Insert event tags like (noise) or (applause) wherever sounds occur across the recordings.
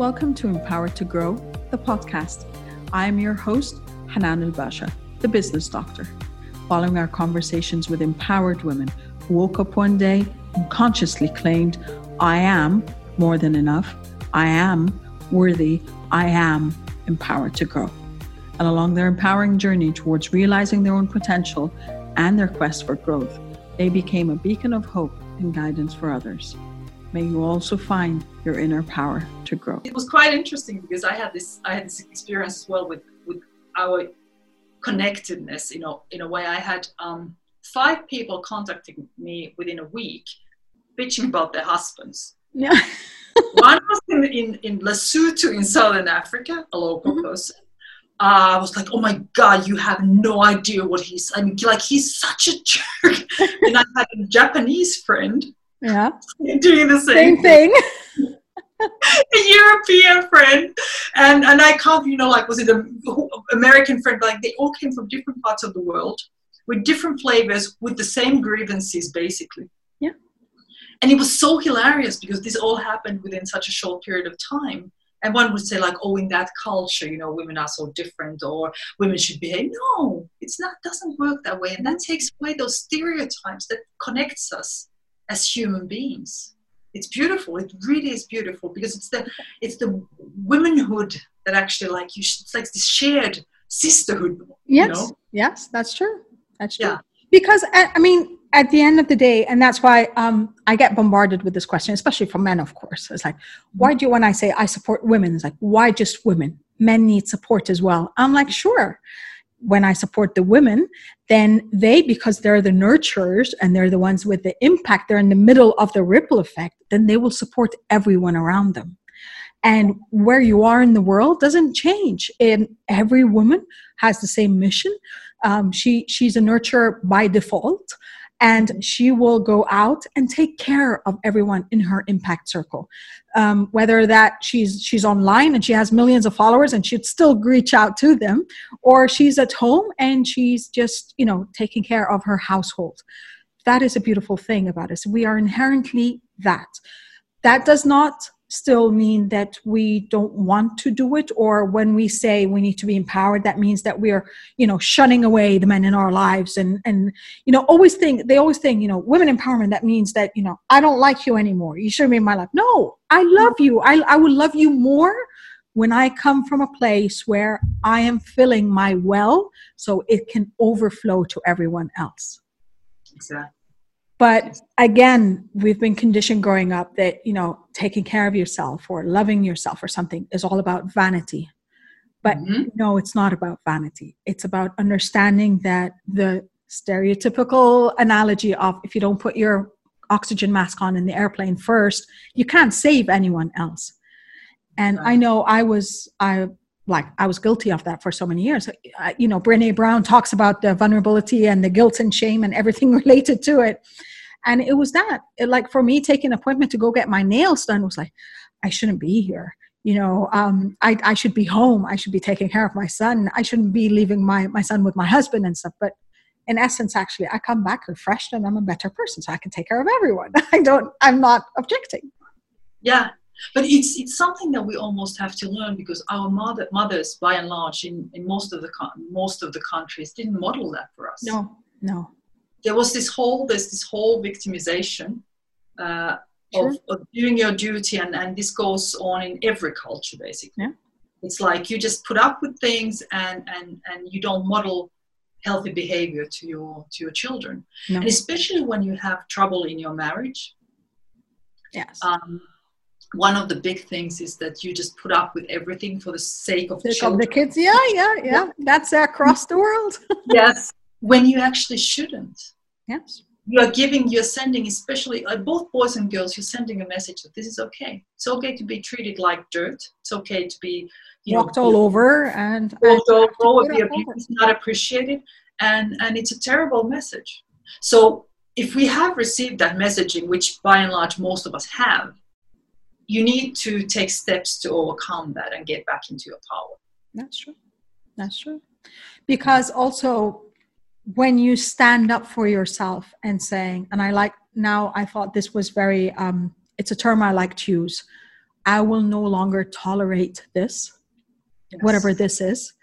Welcome to Empowered to Grow, the podcast. I am your host, Hanan El Basha, the business doctor. Following our conversations with empowered women who woke up one day and consciously claimed, I am more than enough, I am worthy, I am empowered to grow. And along their empowering journey towards realizing their own potential and their quest for growth, they became a beacon of hope and guidance for others. May you also find your inner power to grow. It was quite interesting because I had this I had this experience as well with with our connectedness. You know, in a way, I had um, five people contacting me within a week, bitching about their husbands. Yeah. (laughs) One was in, in, in Lesotho in Southern Africa, a local mm-hmm. person. Uh, I was like, oh my God, you have no idea what he's, I mean, like, he's such a jerk. (laughs) and I had a Japanese friend yeah. (laughs) doing the same, same thing. (laughs) a European friend, and and I can't, you know, like was it an American friend? Like they all came from different parts of the world with different flavors, with the same grievances, basically. Yeah. And it was so hilarious because this all happened within such a short period of time. And one would say, like, oh, in that culture, you know, women are so different, or women should behave. No, it's not. Doesn't work that way, and that takes away those stereotypes that connects us as human beings. It's beautiful. It really is beautiful because it's the it's the womanhood that actually like you it's like this shared sisterhood yes you know? yes. That's true. That's true. Yeah. because i mean at the end of the day and that's why um, i get bombarded with this question especially from men of course. It's like why do you when i say i support women it's like why just women? Men need support as well. I'm like sure when I support the women, then they, because they're the nurturers and they're the ones with the impact, they're in the middle of the ripple effect, then they will support everyone around them. And where you are in the world doesn't change. And every woman has the same mission. Um, she she's a nurturer by default, and she will go out and take care of everyone in her impact circle. Um, whether that she's she's online and she has millions of followers and she'd still reach out to them or she's at home and she's just you know taking care of her household. That is a beautiful thing about us. We are inherently that. That does not still mean that we don't want to do it or when we say we need to be empowered that means that we're you know shunning away the men in our lives and and you know always think they always think you know women empowerment that means that you know i don't like you anymore. You shouldn't be in my life. No i love you. I, I will love you more when i come from a place where i am filling my well so it can overflow to everyone else. Exactly but again we've been conditioned growing up that you know taking care of yourself or loving yourself or something is all about vanity but mm-hmm. no it's not about vanity it's about understanding that the stereotypical analogy of if you don't put your oxygen mask on in the airplane first you can't save anyone else and right. i know i was i like I was guilty of that for so many years. you know, Brene Brown talks about the vulnerability and the guilt and shame and everything (laughs) related to it. And it was that. It, like for me, taking an appointment to go get my nails done was like, I shouldn't be here. You know, um, I, I should be home. I should be taking care of my son. I shouldn't be leaving my, my son with my husband and stuff. But in essence, actually, I come back refreshed and I'm a better person, so I can take care of everyone. (laughs) I don't. I'm not objecting. Yeah, but it's it's something that we almost have to learn because our mother mothers by and large in, in most of the most of the countries didn't model that for us no no there was this whole there's this whole victimization uh, sure. of, of, doing your duty and and this goes on in every culture basically yeah. it's like you just put up with things and and and you don't model healthy behavior to your to your children no. and especially when you have trouble in your marriage yes um, one of the big things is that you just put up with everything for the sake of, the, of the kids. Yeah, yeah, yeah. That's across the world. (laughs) yes, when you actually shouldn't. Yes. You are giving, you're sending, especially uh, both boys and girls, you're sending a message that this is okay. It's okay to be treated like dirt. It's okay to be you walked know, all over and walked all over, the abuse is not appreciated, and and it's a terrible message. So if we have received that messaging, which by and large most of us have, you need to take steps to overcome that and get back into your power. That's true. That's true. Because also, when you stand up for yourself and saying, and I like now, I thought this was very, um, it's a term I like to use I will no longer tolerate this, yes. whatever this is,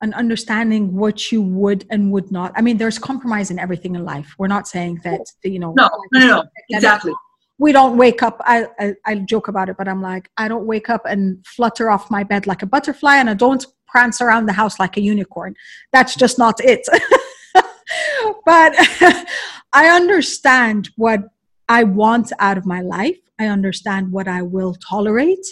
and understanding what you would and would not. I mean, there's compromise in everything in life. We're not saying that, you know. No, no, no, no. exactly. We don't wake up. I, I, I joke about it, but I'm like, I don't wake up and flutter off my bed like a butterfly, and I don't prance around the house like a unicorn. That's just not it. (laughs) but (laughs) I understand what I want out of my life. I understand what I will tolerate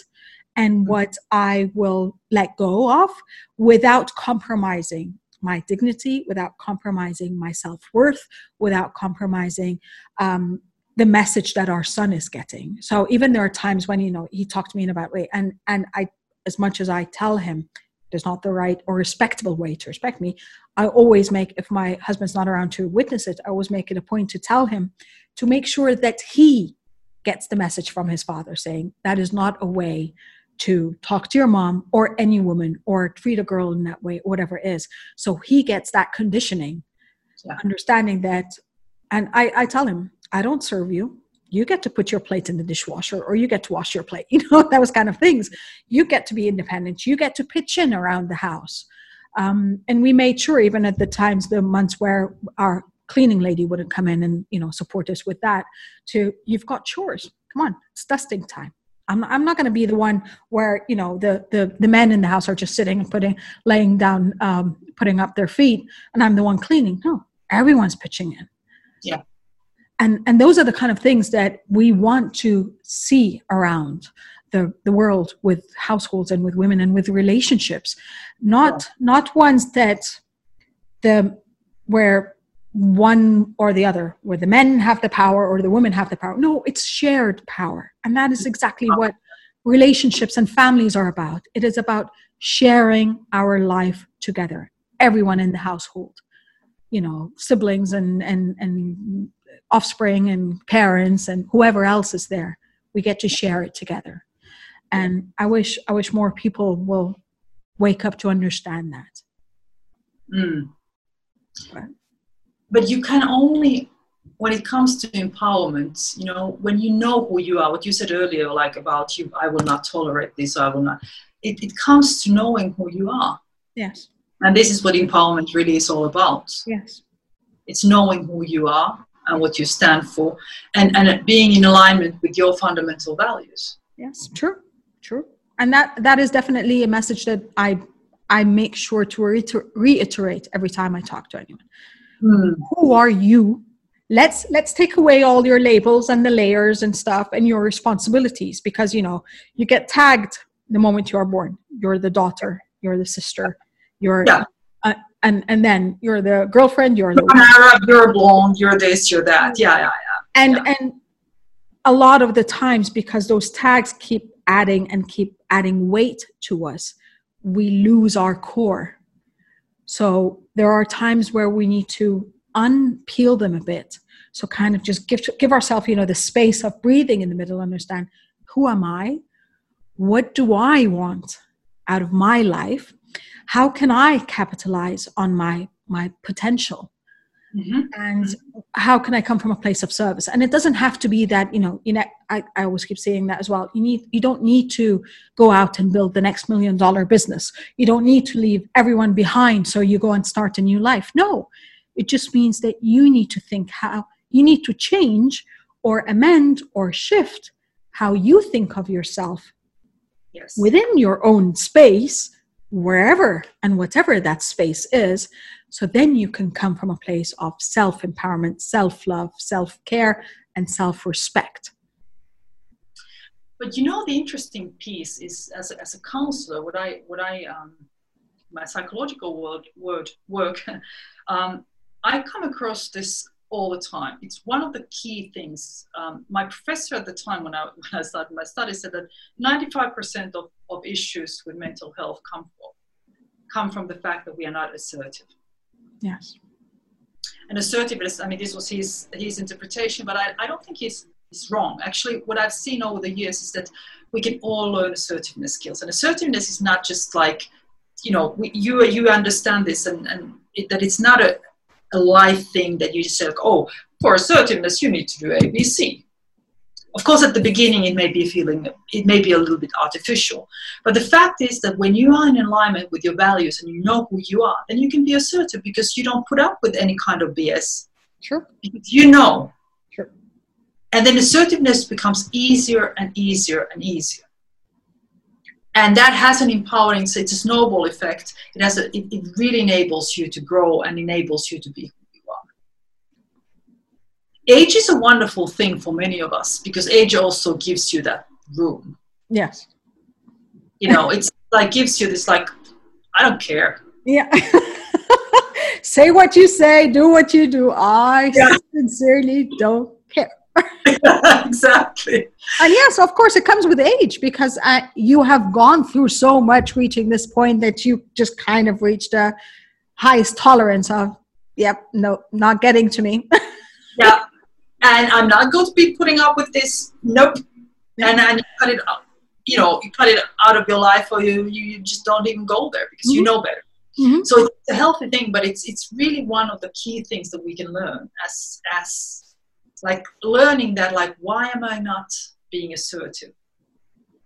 and mm-hmm. what I will let go of without compromising my dignity, without compromising my self worth, without compromising um, the message that our son is getting. So even there are times when you know he talked to me in about way, and and I, as much as I tell him there's not the right or respectable way to respect me, I always make if my husband's not around to witness it, I always make it a point to tell him to make sure that he gets the message from his father saying that is not a way to talk to your mom or any woman or treat a girl in that way, whatever it is. So he gets that conditioning, yeah. understanding that. And I, I tell him, I don't serve you. You get to put your plate in the dishwasher or you get to wash your plate. (laughs) You know, those kind of things. You get to be independent. You get to pitch in around the house. Um, and we made sure, even at the times, the months where our cleaning lady wouldn't come in and you know support us with that to you've got chores come on it's dusting time i'm, I'm not going to be the one where you know the, the the men in the house are just sitting and putting laying down um, putting up their feet and i'm the one cleaning no everyone's pitching in yeah and and those are the kind of things that we want to see around the, the world with households and with women and with relationships not yeah. not ones that the where one or the other, where the men have the power or the women have the power. No, it's shared power. And that is exactly what relationships and families are about. It is about sharing our life together, everyone in the household, you know, siblings and, and, and offspring and parents and whoever else is there. We get to share it together. And I wish I wish more people will wake up to understand that. Mm. But, but you can only when it comes to empowerment you know when you know who you are what you said earlier like about you i will not tolerate this i will not it, it comes to knowing who you are yes and this is what empowerment really is all about yes it's knowing who you are and what you stand for and and being in alignment with your fundamental values yes true true and that that is definitely a message that i i make sure to reiter- reiterate every time i talk to anyone Hmm. Who are you? Let's let's take away all your labels and the layers and stuff and your responsibilities because you know you get tagged the moment you are born. You're the daughter. You're the sister. You're yeah. And and then you're the girlfriend. You're the you're Arab. You're blonde. You're this. You're that. Yeah, yeah, yeah. And yeah. and a lot of the times because those tags keep adding and keep adding weight to us, we lose our core. So there are times where we need to unpeel them a bit. So kind of just give give ourselves, you know, the space of breathing in the middle, understand who am I? What do I want out of my life? How can I capitalize on my my potential? Mm-hmm. And how can I come from a place of service? And it doesn't have to be that, you know, you know, I, I always keep saying that as well. You need you don't need to go out and build the next million dollar business. You don't need to leave everyone behind so you go and start a new life. No. It just means that you need to think how you need to change or amend or shift how you think of yourself yes. within your own space, wherever and whatever that space is, so then you can come from a place of self empowerment, self love, self care, and self respect. But you know, the interesting piece is as a, as a counselor, what I, what I, um, my psychological word, word work, (laughs) um, I come across this all the time. It's one of the key things. Um, my professor at the time when I, when I started my study said that 95% of, of issues with mental health come from, come from the fact that we are not assertive. Yes. And assertiveness, I mean, this was his, his interpretation, but I, I don't think he's, he's wrong. Actually, what I've seen over the years is that we can all learn assertiveness skills. And assertiveness is not just like, you know, we, you, you understand this and, and it, that it's not a, a life thing that you just say, like, oh, for assertiveness, you need to do ABC. of course, at the beginning, it may be feeling, it may be a little bit artificial. But the fact is that when you are in alignment with your values and you know who you are, then you can be assertive because you don't put up with any kind of BS. Sure. Because you know. Sure. And then assertiveness becomes easier and easier and easier. And that has an empowering, so it's a snowball effect. It has a, it, it really enables you to grow and enables you to be who you are. age is a wonderful thing for many of us because age also gives you that room. Yes. You know, it's like gives you this like, I don't care. Yeah. (laughs) say what you say, do what you do. I yeah. sincerely don't. (laughs) exactly. And yes, of course, it comes with age because uh, you have gone through so much reaching this point that you just kind of reached a highest tolerance of, yep, no, not getting to me. (laughs) yeah and I'm not going to be putting up with this. Nope. And then you cut it, out, you know, you cut it out of your life, or you you just don't even go there because mm-hmm. you know better. Mm-hmm. So it's a healthy thing, but it's it's really one of the key things that we can learn as as like learning that like why am I not being assertive?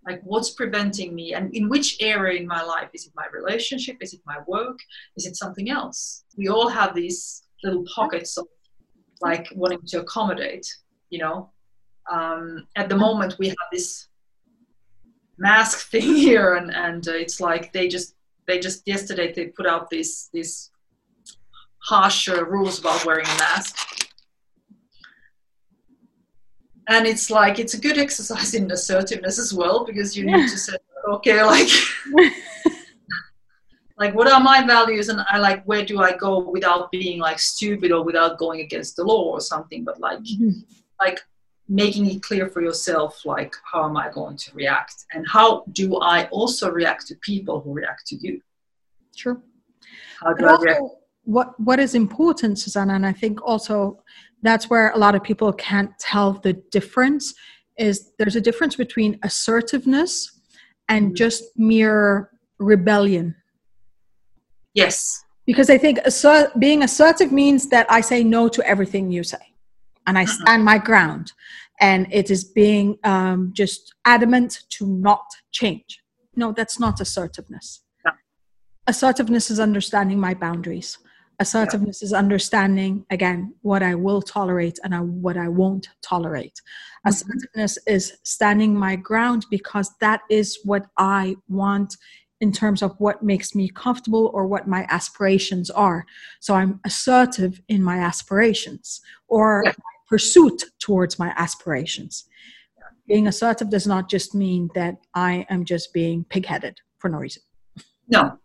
Like what's preventing me, and in which area in my life is it my relationship? Is it my work? Is it something else? We all have these little pockets of like wanting to accommodate you know um, at the moment we have this mask (laughs) thing here and and uh, it's like they just they just yesterday they put out these these harsh uh, rules about wearing a mask and it's like it's a good exercise in assertiveness as well because you need to say okay (laughs) like like what are my values? And i like where do i go without being like stupid or without going against the law or something? But like mm-hmm. like making it clear for yourself like how am i going to react? And how do i also react to people who react to you? Sure how do i react? what what is important susanna and i think also that's where a lot of people can't tell the difference is there's a difference between assertiveness and mm-hmm. just mere rebellion Yes. Because I think assert, being assertive means that I say no to everything you say and I uh-huh. stand my ground. And it is being um, just adamant to not change. No, that's not assertiveness. No. Assertiveness is understanding my boundaries. Assertiveness yeah. is understanding, again, what I will tolerate and I, what I won't tolerate. Mm-hmm. Assertiveness is standing my ground because that is what I want in terms of what makes me comfortable or what my aspirations are. So I'm assertive in my aspirations or yeah. pursuit towards my aspirations. Being assertive does not just mean that I am just being pigheaded for no reason. No,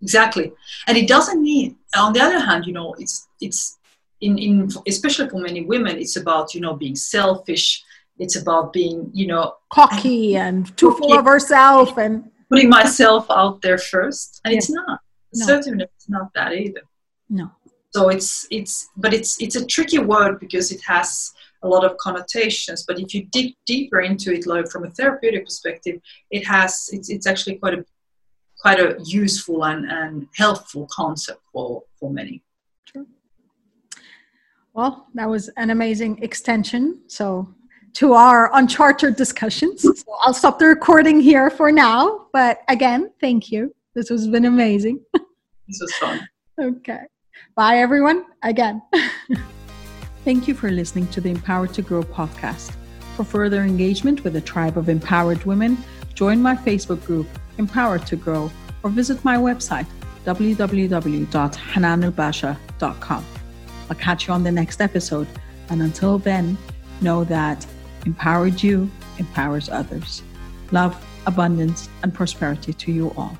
exactly. And it doesn't mean, on the other hand, you know, it's, it's, in, in especially for many women, it's about, you know, being selfish. It's about being, you know, cocky and too full of herself and putting myself out there first and yeah. it's not no. is not that either no so it's it's but it's it's a tricky word because it has a lot of connotations but if you dig deeper into it like from a therapeutic perspective it has it's, it's actually quite a quite a useful and, and helpful concept for for many True. well that was an amazing extension so to our uncharted discussions. (laughs) So I'll stop the recording here for now. But again, thank you. This has been amazing. (laughs) This was fun. okay. Bye, everyone. Again. (laughs) thank you for listening to the Empowered to Grow podcast. For further engagement with a tribe of empowered women, join my Facebook group, Empowered to Grow, or visit my website, www.hananelbasha.com. I'll catch you on the next episode. And until then, know that empowered you empowers others. Love, abundance, and prosperity to you all.